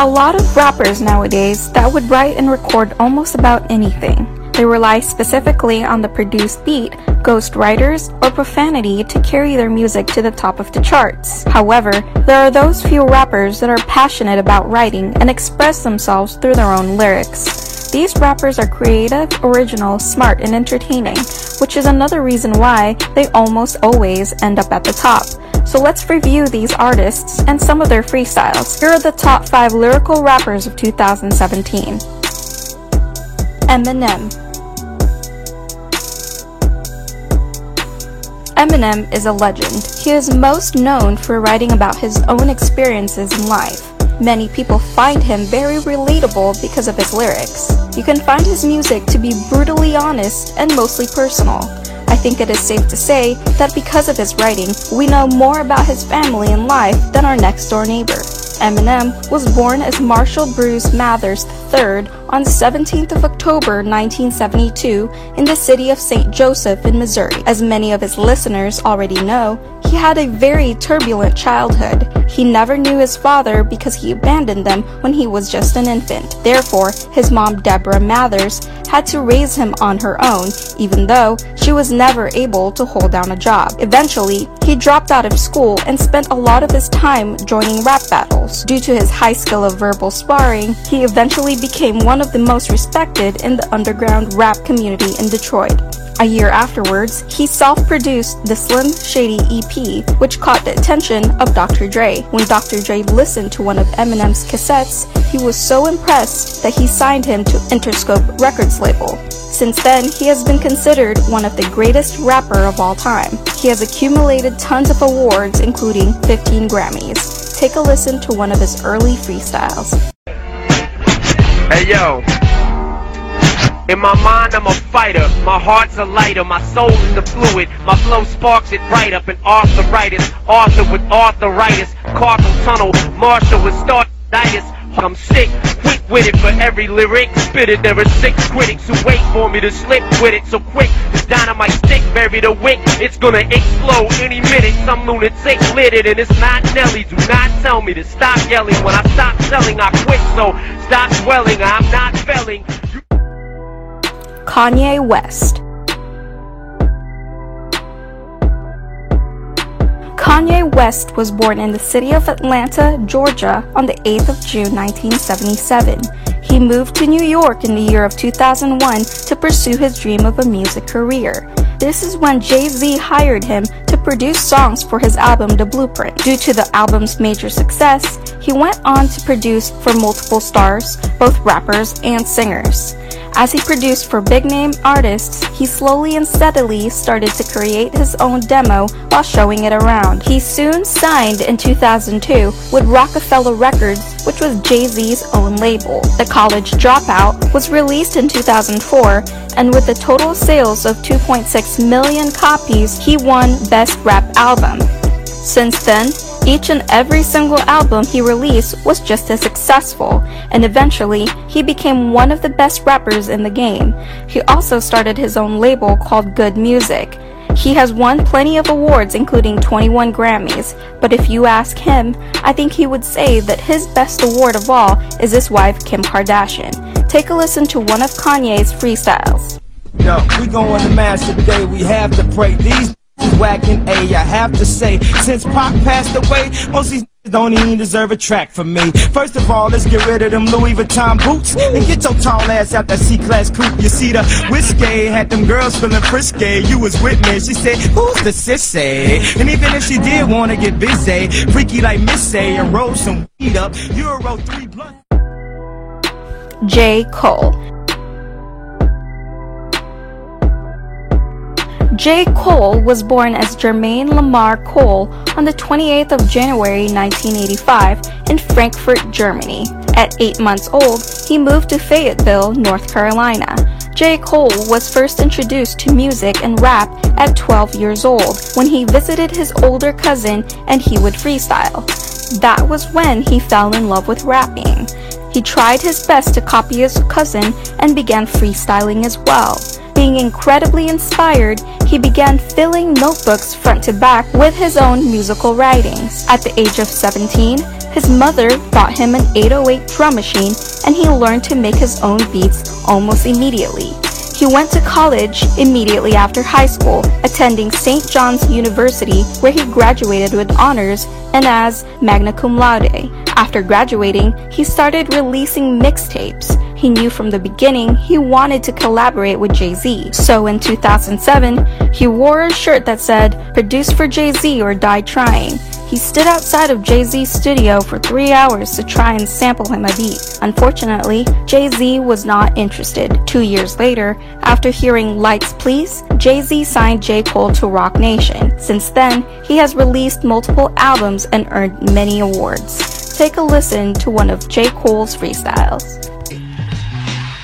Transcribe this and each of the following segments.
a lot of rappers nowadays that would write and record almost about anything. They rely specifically on the produced beat, ghost writers, or profanity to carry their music to the top of the charts. However, there are those few rappers that are passionate about writing and express themselves through their own lyrics. These rappers are creative, original, smart, and entertaining, which is another reason why they almost always end up at the top. So let's review these artists and some of their freestyles. Here are the top 5 lyrical rappers of 2017. Eminem Eminem is a legend. He is most known for writing about his own experiences in life. Many people find him very relatable because of his lyrics. You can find his music to be brutally honest and mostly personal. I think it is safe to say that because of his writing, we know more about his family and life than our next door neighbor. Eminem was born as Marshall Bruce Mathers III on 17th of October 1972 in the city of St. Joseph in Missouri. As many of his listeners already know, he had a very turbulent childhood. He never knew his father because he abandoned them when he was just an infant. Therefore, his mom Deborah Mathers had to raise him on her own, even though she was never able to hold down a job. Eventually, he dropped out of school and spent a lot of his time joining rap battles. Due to his high skill of verbal sparring, he eventually became one of the most respected in the underground rap community in Detroit. A year afterwards, he self-produced the Slim Shady EP, which caught the attention of Dr. Dre. When Dr. Dre listened to one of Eminem's cassettes, he was so impressed that he signed him to Interscope Records label. Since then, he has been considered one of the greatest rapper of all time. He has accumulated tons of awards, including 15 Grammys. Take a listen to one of his early freestyles. Hey yo, in my mind, I'm a fighter. My heart's a lighter. My soul is the fluid. My flow sparks it right up. An arthritis. Arthur with arthritis. Carpal tunnel. Marshall with startitis. I'm sick, quick with it for every lyric. Spit it, there are six critics who wait for me to slip with it. So quick, this dynamite stick buried a wick. It's gonna explode any minute. Some lunatic lit it, and it's not Nelly. Do not tell me to stop yelling. When I stop selling, I quit. So stop swelling. I'm not felling. Kanye West. Kanye West was born in the city of Atlanta, Georgia on the 8th of June 1977. He moved to New York in the year of 2001 to pursue his dream of a music career. This is when Jay-Z hired him to produce songs for his album The Blueprint. Due to the album's major success, he went on to produce for multiple stars, both rappers and singers. As he produced for big name artists, he slowly and steadily started to create his own demo while showing it around. He soon signed in 2002 with Roc-A-Fella Records, which was Jay-Z's own label. The College Dropout was released in 2004, and with a total sales of 2.6 million copies, he won Best Rap Album. Since then, each and every single album he released was just as successful, and eventually, he became one of the best rappers in the game. He also started his own label called Good Music. He has won plenty of awards, including 21 Grammys, but if you ask him, I think he would say that his best award of all is his wife Kim Kardashian. Take a listen to one of Kanye's freestyles. Yo, we going to mass today, we have to pray. These whacking A, I have to say, since Pac passed away, most these don't even deserve a track from me. First of all, let's get rid of them Louis Vuitton boots and get your tall ass out that C-class coupe. You see the whiskey had them girls feeling frisky. You was with me. She said, "Who's the sissy?" And even if she did wanna get busy, freaky like Missy and roll some weed up, roll three blunts. J. Cole J. Cole was born as Jermaine Lamar Cole on the 28th of January 1985 in Frankfurt, Germany. At 8 months old, he moved to Fayetteville, North Carolina. J. Cole was first introduced to music and rap at 12 years old when he visited his older cousin and he would freestyle. That was when he fell in love with rapping. He tried his best to copy his cousin and began freestyling as well. Being incredibly inspired, he began filling notebooks front to back with his own musical writings. At the age of 17, His mother bought him an 808 drum machine and he learned to make his own beats almost immediately. He went to college immediately after high school, attending St. John's University, where he graduated with honors and as magna cum laude. After graduating, he started releasing mixtapes. He knew from the beginning he wanted to collaborate with Jay Z. So in 2007, he wore a shirt that said, Produced for Jay Z or Die Trying. He stood outside of Jay Z's studio for three hours to try and sample him a beat. Unfortunately, Jay Z was not interested. Two years later, after hearing Lights Please, Jay Z signed J. Cole to Roc Nation. Since then, he has released multiple albums and earned many awards. Take a listen to one of J. Cole's freestyles.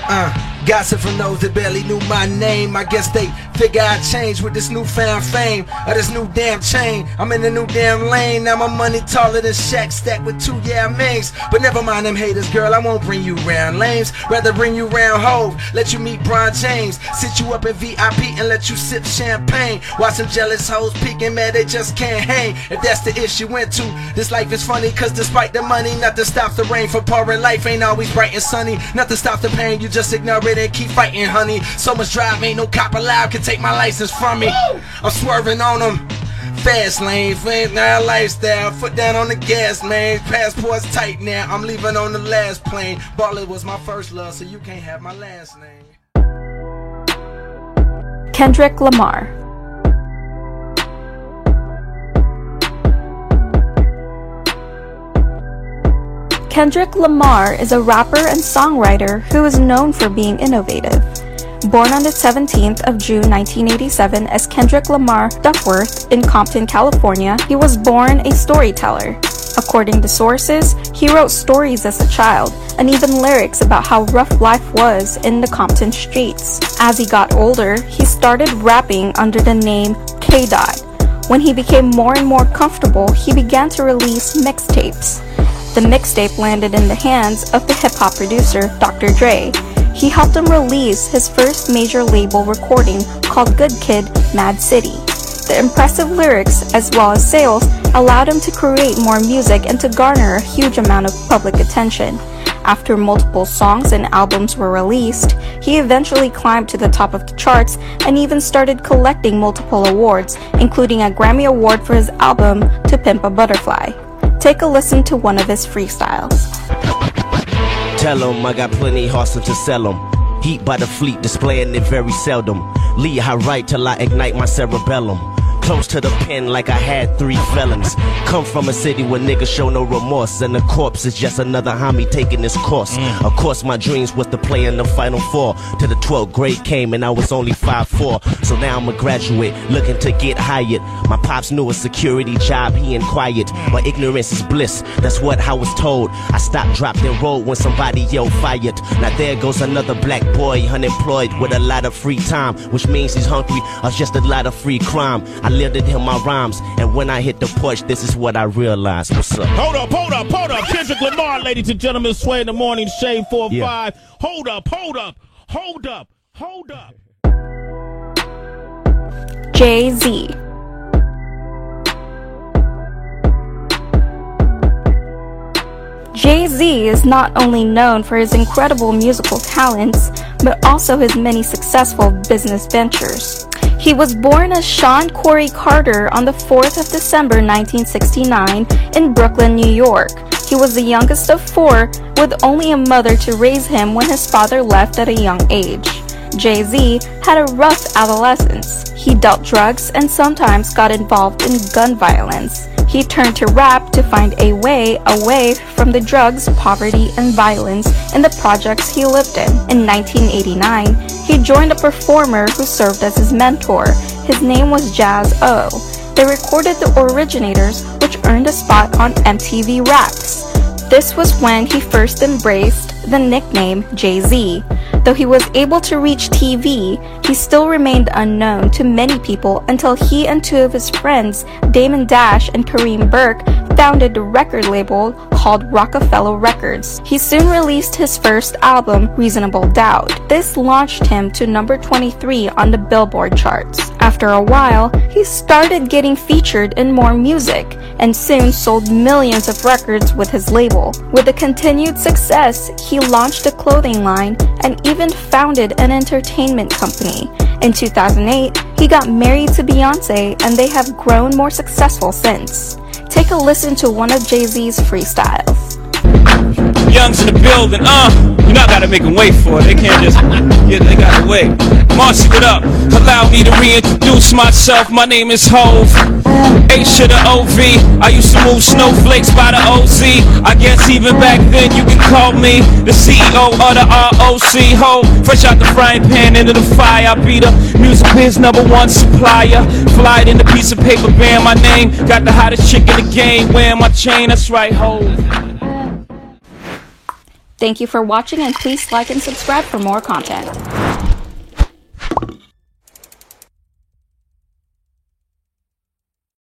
Uh. Gossip from those that barely knew my name. I guess they figure I changed with this newfound fame or this new damn chain. I'm in the new damn lane. Now my money taller than Shaq, stacked with two Yao Mings. But never mind them haters, girl. I won't bring you round lames. Rather bring you round Hov. Let you meet Bron James. Sit you up in VIP and let you sip champagne. Watch some jealous hoes peeking, man. They just can't hang. If that's the issue went to, this life is funny. Cause despite the money, nothing stops the rain from pouring. Life ain't always bright and sunny. Nothing stops the pain. You just ignore it and keep fighting, honey. So much drive, ain't no cop allowed take my license from me. I'm swerving on them. Fast lane, fast now lifestyle. Foot down on the gas, man. Passport's tight now. I'm leaving on the last plane. Baller was my first love, so you can't have my last name. Kendrick Lamar. Kendrick Lamar is a rapper and songwriter who is known for being innovative. Born on the 17th of June 1987 as Kendrick Lamar Duckworth in Compton, California, he was born a storyteller. According to sources, he wrote stories as a child and even lyrics about how rough life was in the Compton streets. As he got older, he started rapping under the name K. Dot. When he became more and more comfortable, he began to release mixtapes. The mixtape landed in the hands of the hip hop producer Dr. Dre. He helped him release his first major label recording called Good Kid, Mad City. The impressive lyrics as well as sales allowed him to create more music and to garner a huge amount of public attention. After multiple songs and albums were released, he eventually climbed to the top of the charts and even started collecting multiple awards, including a Grammy Award for his album To Pimp a Butterfly. Take a listen to one of his freestyles. Tell 'em I got plenty hustle to sell sell 'em. Heat by the fleet, displaying it very seldom. Lead high right till I ignite my cerebellum. Close to the pen like I had three felons. Come from a city where niggas show no remorse, and the corpse is just another homie taking this course. Mm. Of course, my dreams was to play in the final four. Till the 12th grade came, and I was only 5'4. So now I'm a graduate, looking to get hired. My pops knew a security job, he inquired. Mm. But ignorance is bliss, that's what I was told. I stopped, dropped, and rolled when somebody yelled fired. Now there goes another black boy, unemployed with a lot of free time, which means he's hungry or just a lot of free crime. I lived in him my rhymes, and when I hit the porch, this is what I realized. What's up? Hold up, hold up, hold up. Kendrick Lamar, ladies and gentlemen, Sway in the Morning, Shade 4 Yeah. 5. Hold up, hold up, hold up, hold up. Jay Z. Jay Z is not only known for his incredible musical talents, but also his many successful business ventures. He was born as Sean Corey Carter on the 4th of December 1969 in Brooklyn, New York. He was the youngest of four, with only a mother to raise him when his father left at a young age. Jay Z had a rough adolescence. He dealt drugs and sometimes got involved in gun violence. He turned to rap to find a way away from the drugs, poverty, and violence in the projects he lived in. In 1989, he joined a performer who served as his mentor. His name was Jaz-O. They recorded The Originators, which earned a spot on MTV Raps. This was when he first embraced the nickname Jay Z. Though he was able to reach TV, he still remained unknown to many people until he and two of his friends, Damon Dash and Kareem Burke, founded the record label called Roc-A-Fella Records. He soon released his first album, Reasonable Doubt. This launched him to number 23 on the Billboard charts. After a while, he started getting featured in more music and soon sold millions of records with his label. With the continued success, he launched a clothing line and even founded an entertainment company. In 2008, he got married to Beyonce and they have grown more successful since. Take a listen to one of Jay-Z's freestyles. Young's in the building, uh. You I gotta make them wait for it. They can't just yeah, they gotta wait. Marcy, what up? Allow me to reintroduce myself. My name is Hov. H to the OV. I used to move snowflakes by the OZ. I guess even back then you could call me the CEO of the ROC. Ho, fresh out the frying pan into the fire. I be the music biz number one supplier. Fly it in a piece of paper, bearing my name. Got the hottest chick in the game, wearing my chain. That's right, ho. Thank you for watching and please like and subscribe for more content.